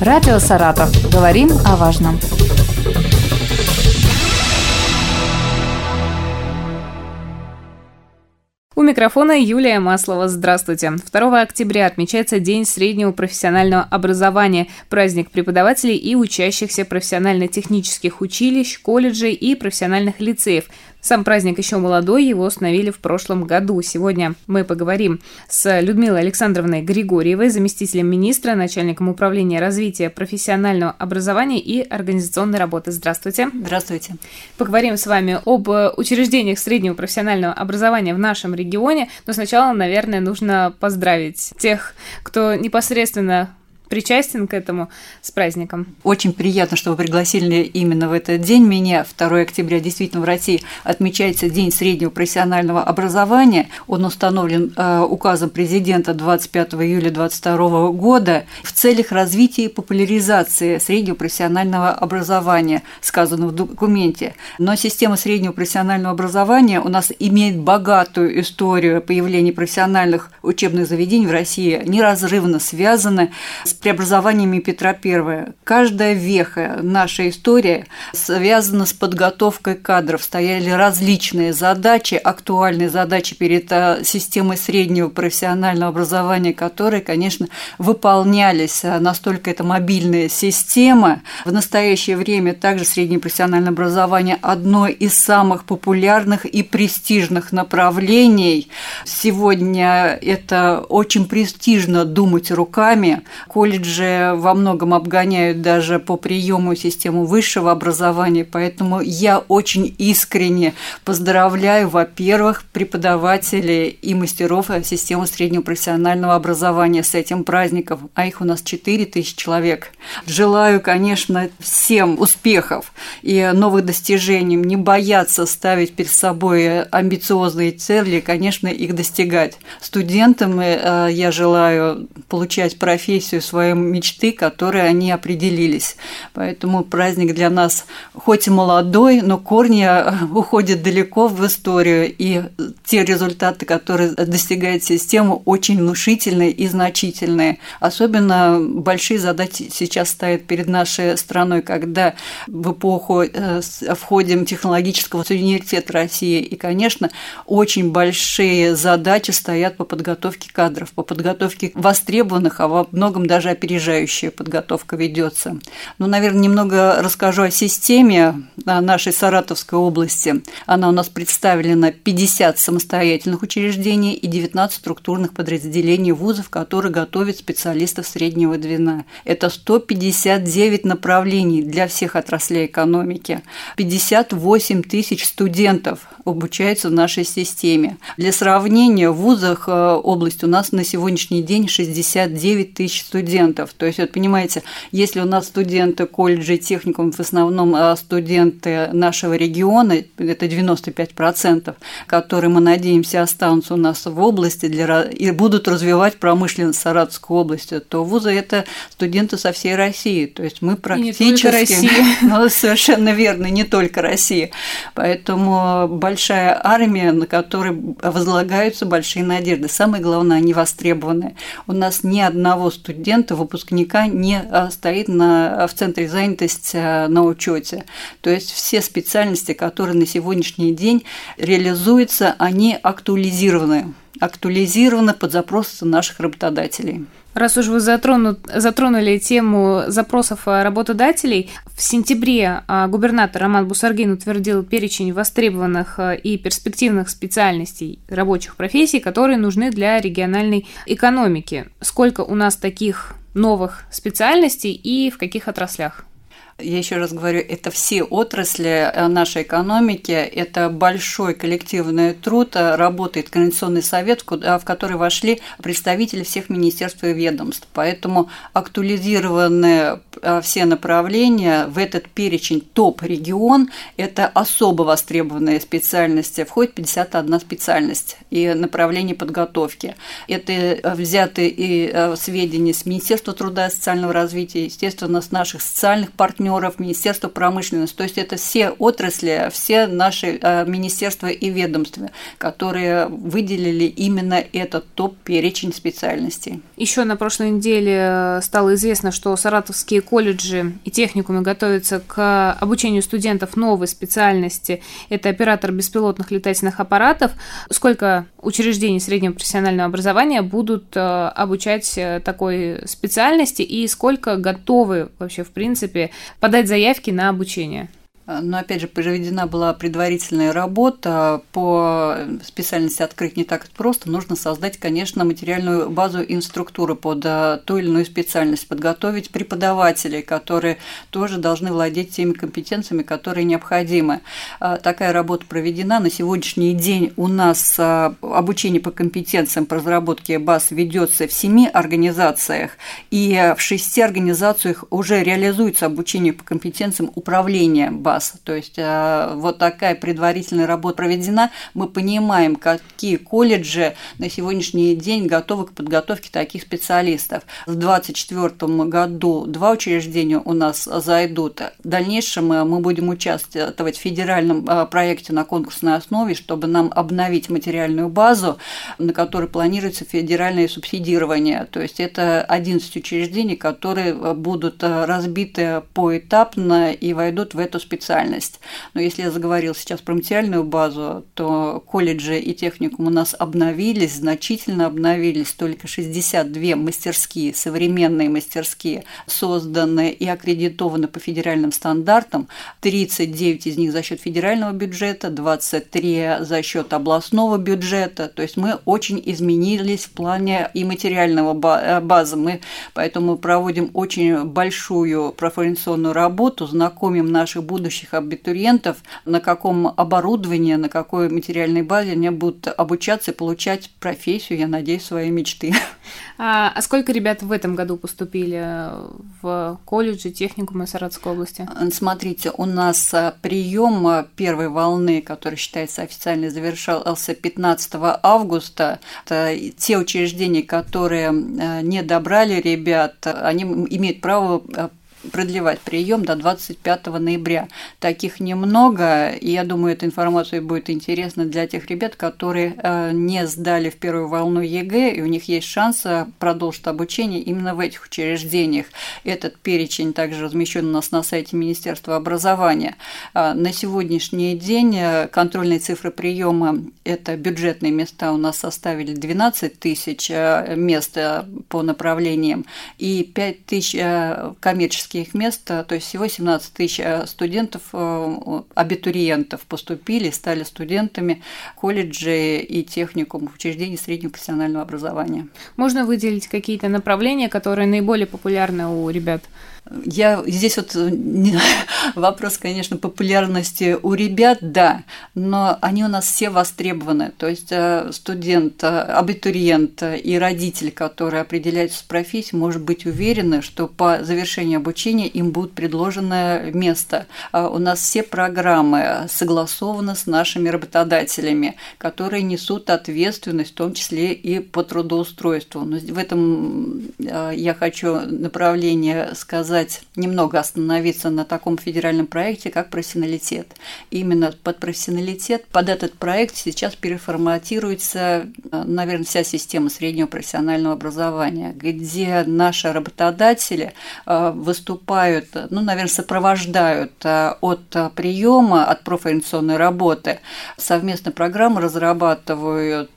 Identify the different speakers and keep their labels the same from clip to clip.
Speaker 1: Радио «Саратов». Говорим о важном. У микрофона Юлия Маслова. Здравствуйте. 2 октября отмечается День среднего профессионального образования, праздник преподавателей и учащихся профессионально-технических училищ, колледжей и профессиональных лицеев – сам праздник еще молодой, его установили в прошлом году. Сегодня мы поговорим с Людмилой Александровной Григорьевой, заместителем министра, начальником управления развития профессионального образования и организационной работы. Здравствуйте.
Speaker 2: Здравствуйте.
Speaker 1: Поговорим с вами об учреждениях среднего профессионального образования в нашем регионе, но сначала, наверное, нужно поздравить тех, кто непосредственно причастен к этому с праздником.
Speaker 2: Очень приятно, что вы пригласили именно в этот день меня. 2 октября действительно в России отмечается День среднего профессионального образования. Он установлен э, указом президента 25 июля 2022 года в целях развития и популяризации среднего профессионального образования, сказано в документе. Но система среднего профессионального образования у нас имеет богатую историю появления профессиональных учебных заведений в России, неразрывно связаны с преобразованиями Петра I. Каждая веха нашей истории связана с подготовкой кадров. Стояли различные задачи, актуальные задачи перед э, системой среднего профессионального образования, которые, конечно, выполнялись. Настолько это мобильная система. В настоящее время также среднее профессиональное образование одно из самых популярных и престижных направлений. Сегодня это очень престижно думать руками. Коль колледжи во многом обгоняют даже по приему систему высшего образования, поэтому я очень искренне поздравляю, во-первых, преподавателей и мастеров системы среднего профессионального образования с этим праздником, а их у нас 4 тысячи человек. Желаю, конечно, всем успехов и новых достижений, не бояться ставить перед собой амбициозные цели, конечно, их достигать. Студентам э, я желаю получать профессию свою своей мечты, которые они определились. Поэтому праздник для нас хоть и молодой, но корни э, уходят далеко в историю, и те результаты, которые достигает система, очень внушительные и значительные. Особенно большие задачи сейчас стоят перед нашей страной, когда в эпоху э, входим технологического университета России. И, конечно, очень большие задачи стоят по подготовке кадров, по подготовке востребованных, а во многом даже опережающая подготовка ведется. Ну, наверное, немного расскажу о системе нашей Саратовской области. Она у нас представлена 50 самостоятельных учреждений и 19 структурных подразделений вузов, которые готовят специалистов среднего звена. Это 159 направлений для всех отраслей экономики. 58 тысяч студентов обучаются в нашей системе. Для сравнения, в вузах э, области у нас на сегодняшний день 69 тысяч студентов. То есть, вот понимаете, если у нас студенты колледжа и техникум в основном э, студенты нашего региона, это 95%, которые, мы надеемся, останутся у нас в области для, и будут развивать промышленность Саратовской области, то вузы – это студенты со всей России. То есть мы практически… И не только
Speaker 1: России.
Speaker 2: Ну, совершенно верно, не только России. Поэтому большая армия, на которой возлагаются большие надежды. Самое главное, они востребованы. У нас ни одного студента, выпускника не а, стоит на, в центре занятости а, на учете. То есть все специальности, которые на сегодняшний день реализуются, они актуализированы актуализированы под запросы наших работодателей.
Speaker 1: Раз уж вы затрону, затронули тему запросов работодателей, в сентябре а, губернатор Роман Бусаргин утвердил перечень востребованных а, и перспективных специальностей рабочих профессий, которые нужны для региональной экономики. Сколько у нас таких новых специальностей и в каких отраслях?
Speaker 2: Я еще раз говорю, это все отрасли э, нашей экономики, это большой коллективный труд, э, работает Координационный совет, в который вошли представители всех министерств и ведомств. Поэтому актуализированы э, все направления в этот перечень топ-регион, это особо востребованные специальности, входит 51 специальность и направление подготовки. Это взяты и сведения с Министерства труда и социального развития, естественно, с наших социальных партнеров, партнеров, Министерство промышленности. То есть это все отрасли, все наши э, министерства и ведомства, которые выделили именно этот топ-перечень специальностей.
Speaker 1: Еще на прошлой неделе стало известно, что саратовские колледжи и техникумы готовятся к обучению студентов новой специальности. Это оператор беспилотных летательных аппаратов. Сколько учреждений среднего профессионального образования будут э, обучать э, такой специальности и сколько готовы вообще, в принципе, подать заявки на обучение?
Speaker 2: Но опять же, проведена была предварительная работа по специальности открыть не так просто. Нужно создать, конечно, материальную базу инструктуры под э, ту или иную специальность, подготовить преподавателей, которые тоже должны владеть теми компетенциями, которые необходимы. А, такая работа проведена. На сегодняшний день у нас э, обучение по компетенциям по разработке баз ведется в семи организациях, и в шести организациях уже реализуется обучение по компетенциям управления баз класса. То есть э, вот такая предварительная работа проведена. Мы понимаем, какие колледжи на сегодняшний день готовы к подготовке таких специалистов. В 2024 году два учреждения у нас зайдут. В дальнейшем э, мы будем участвовать в федеральном э, проекте на конкурсной основе, чтобы нам обновить материальную базу, на которой планируется федеральное субсидирование. То есть это 11 учреждений, которые будут разбиты поэтапно и войдут в эту специальность специальность. Но если я заговорил сейчас про материальную базу, то колледжи и техникум у нас обновились, значительно обновились. Только 62 мастерские, современные мастерские, созданы и аккредитованы по федеральным стандартам. 39 из них за счет федерального бюджета, 23 за счет областного бюджета. То есть мы очень изменились в плане и материального э, базы. Мы поэтому проводим очень большую профориентационную работу, знакомим наших будущих будущих абитуриентов, на каком оборудовании, на какой материальной базе они будут обучаться и получать профессию, я надеюсь, своей мечты.
Speaker 1: А, а сколько ребят в этом году поступили в колледжи, техникумы Саратовской области?
Speaker 2: Смотрите, у нас а, прием первой волны, который считается официально завершался 15 августа. Это те учреждения, которые а, не добрали ребят, они имеют право а, продлевать прием до 25 ноября. Таких немного, и я думаю, эта информация будет интересна для тех ребят, которые э, не сдали в первую волну ЕГЭ, и у них есть шанс э, продолжить обучение именно в этих учреждениях. Этот перечень также размещен у нас на сайте Министерства образования. Э, на сегодняшний день контрольные цифры приема – это бюджетные места у нас составили 12 тысяч мест по направлениям и 5 тысяч коммерческих студенческих мест, то есть всего 17 тысяч э, студентов, э, абитуриентов поступили, стали студентами колледжей и техникум, учреждений среднего профессионального образования.
Speaker 1: Можно выделить какие-то направления, которые наиболее популярны у ребят?
Speaker 2: Я здесь вот э, вопрос, конечно, популярности у ребят, да, но они у нас все востребованы. То есть э, студент, э, абитуриент и родитель, который определяется с профессией, может быть уверены, что по завершении обучения им будет предложено место. А у нас все программы согласованы с нашими работодателями, которые несут ответственность, в том числе и по трудоустройству. Но в этом я хочу направление сказать сказать, немного остановиться на таком федеральном проекте, как профессионалитет. Именно под профессионалитет, под этот проект сейчас переформатируется, э, наверное, вся система среднего профессионального образования, где наши работодатели э, выступают, ну, наверное, сопровождают э, от приема, от профориентационной работы, совместно программы разрабатывают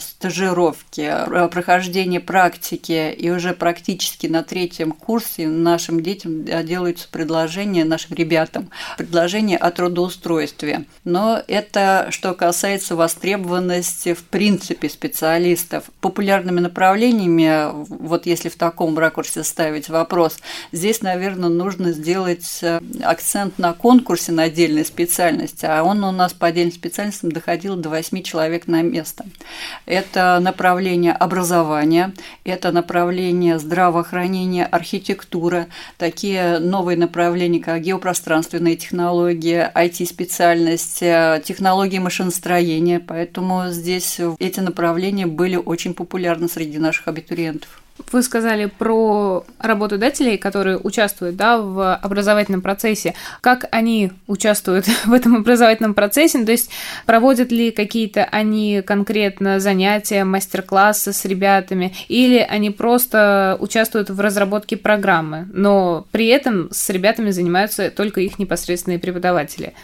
Speaker 2: стажировки, э, прохождение практики, и уже практически на третьем курсе нашим детям э, делаются предложения, нашим ребятам, предложения о трудоустройстве. Но это что касается востребованности в принципе специалистов. Популярными направлениями, вот если в таком ракурсе ставить вопрос, здесь, наверное, нужно сделать э, акцент на конкурсе на отдельной специальности, а он у нас по отдельным специальностям доходил до 8 человек на место. Это направление образования, это направление здравоохранения, архитектура, такие новые направления, как геопространственные технологии, IT-специальность, технологии машиностроения. Поэтому здесь эти направления были очень популярны среди наших абитуриентов.
Speaker 1: Вы сказали про работодателей, которые участвуют да, в образовательном процессе. Как они участвуют в этом образовательном процессе? Ну, то есть проводят ли какие-то они конкретно занятия, мастер-классы с ребятами, или они просто участвуют в разработке программы, но при этом с ребятами занимаются только их непосредственные преподаватели?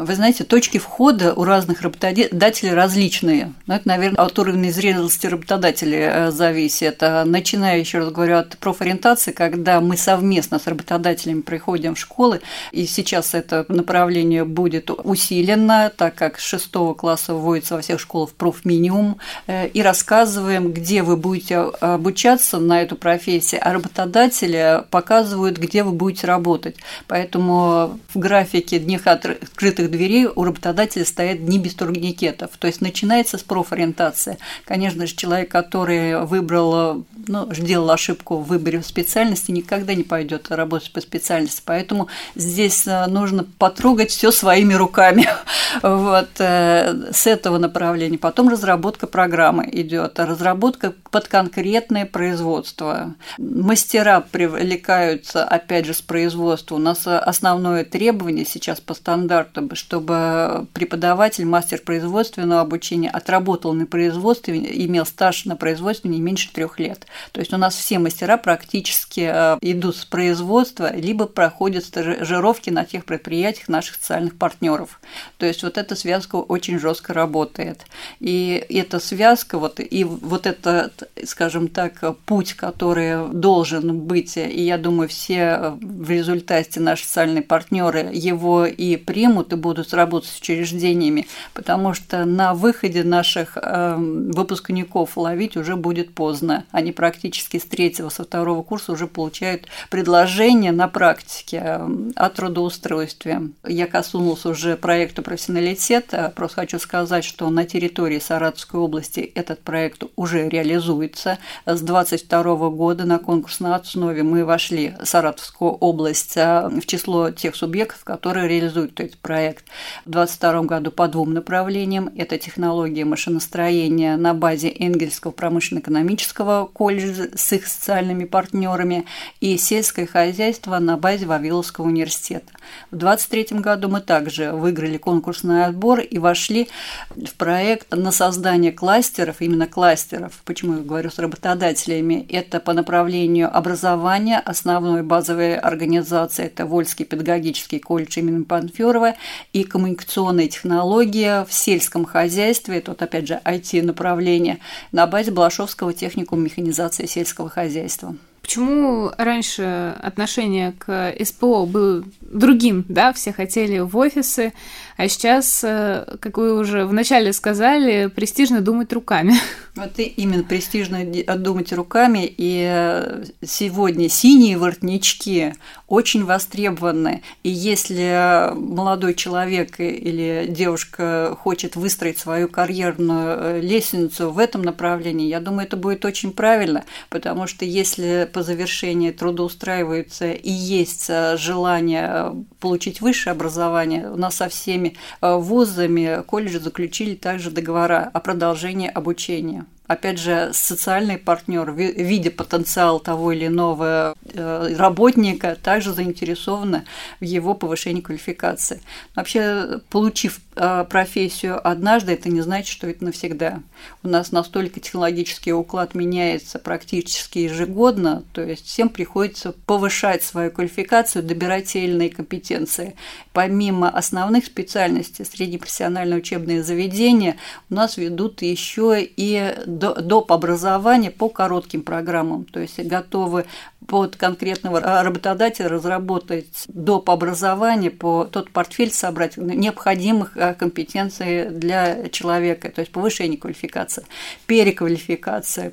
Speaker 2: Вы знаете, точки входа у разных работодателей различные. Но это, наверное, от уровня зрелости работодателя э, зависит. Начиная, еще раз говорю, от профориентации, когда мы совместно с работодателями приходим в школы, и сейчас это направление будет усилено, так как с шестого класса вводится во всех школах профминимум, э, и рассказываем, где вы будете обучаться на эту профессию, а работодатели показывают, где вы будете работать. Поэтому в графике днях открытых открытых дверей у работодателя стоят дни без турникетов. То есть начинается с профориентации. Конечно же, человек, который выбрал, ну, сделал ошибку в выборе специальности, никогда не пойдет работать по специальности. Поэтому здесь э, нужно потрогать все своими руками. Вот э, с этого направления. Потом разработка программы идет, разработка под конкретное производство. Мастера привлекаются, опять же, с производства. У нас основное требование сейчас по стандарту чтобы преподаватель, мастер производственного обучения отработал на производстве, имел стаж на производстве не меньше трех лет. То есть у нас все мастера практически э, идут с производства, либо проходят стажировки на тех предприятиях наших социальных партнеров. То есть вот эта связка очень жестко работает. И эта связка, вот, и вот этот, скажем так, путь, который должен быть, и я думаю, все в результате наши социальные партнеры его и примут, и будут работать с учреждениями, потому что на выходе наших э, выпускников ловить уже будет поздно. Они практически с третьего, со второго курса уже получают предложение на практике э, о трудоустройстве. Я коснулась уже проекта профессионалитет. Просто хочу сказать, что на территории Саратовской области этот проект уже реализуется. С 2022 года на конкурсной основе мы вошли Саратовскую область э, в число тех субъектов, которые реализуют этот проект проект в 2022 году по двум направлениям. Это технология машиностроения на базе Энгельского промышленно-экономического колледжа с их социальными партнерами и сельское хозяйство на базе Вавиловского университета. В 2023 году мы также выиграли конкурсный отбор и вошли в проект на создание кластеров, именно кластеров, почему я говорю с работодателями, это по направлению образования, основной базовой организации, это Вольский педагогический колледж имени Панферова и коммуникационные технологии в сельском хозяйстве, тут опять же IT-направление, на базе Балашовского техникума механизации сельского хозяйства.
Speaker 1: Почему раньше отношение к СПО было другим, да, все хотели в офисы, а сейчас, э, как вы уже вначале сказали, престижно думать руками.
Speaker 2: Вот и именно престижно думать руками, и э, сегодня синие воротнички очень востребованы, и если молодой человек или девушка хочет выстроить свою карьерную э, лестницу в этом направлении, я думаю, это будет очень правильно, потому что если по завершении трудоустраиваются и есть желание получить высшее образование, у нас со всеми вузами колледжи заключили также договора о продолжении обучения опять же, социальный партнер, видя потенциал того или иного э, работника, также заинтересованы в его повышении квалификации. Вообще, получив э, профессию однажды, это не значит, что это навсегда. У нас настолько технологический уклад меняется практически ежегодно, то есть всем приходится повышать свою квалификацию, добирать иные компетенции. Помимо основных специальностей, среднепрофессиональные учебные заведения у нас ведут еще и доп. образования по коротким программам, то есть готовы под конкретного работодателя разработать доп. образование, по тот портфель собрать необходимых э, компетенций для человека, то есть повышение квалификации, переквалификация,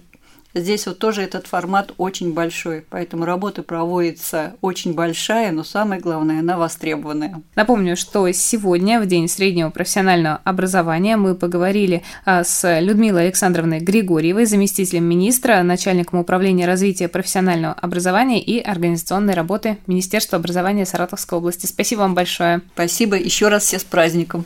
Speaker 2: Здесь вот тоже этот формат очень большой, поэтому работа проводится очень большая, но самое главное, она востребованная.
Speaker 1: Напомню, что сегодня, в День среднего профессионального образования, мы поговорили а, с Людмилой Александровной Григорьевой, заместителем министра, начальником управления развития профессионального образования и организационной работы Министерства образования Саратовской области. Спасибо вам большое.
Speaker 2: Спасибо еще раз все с праздником.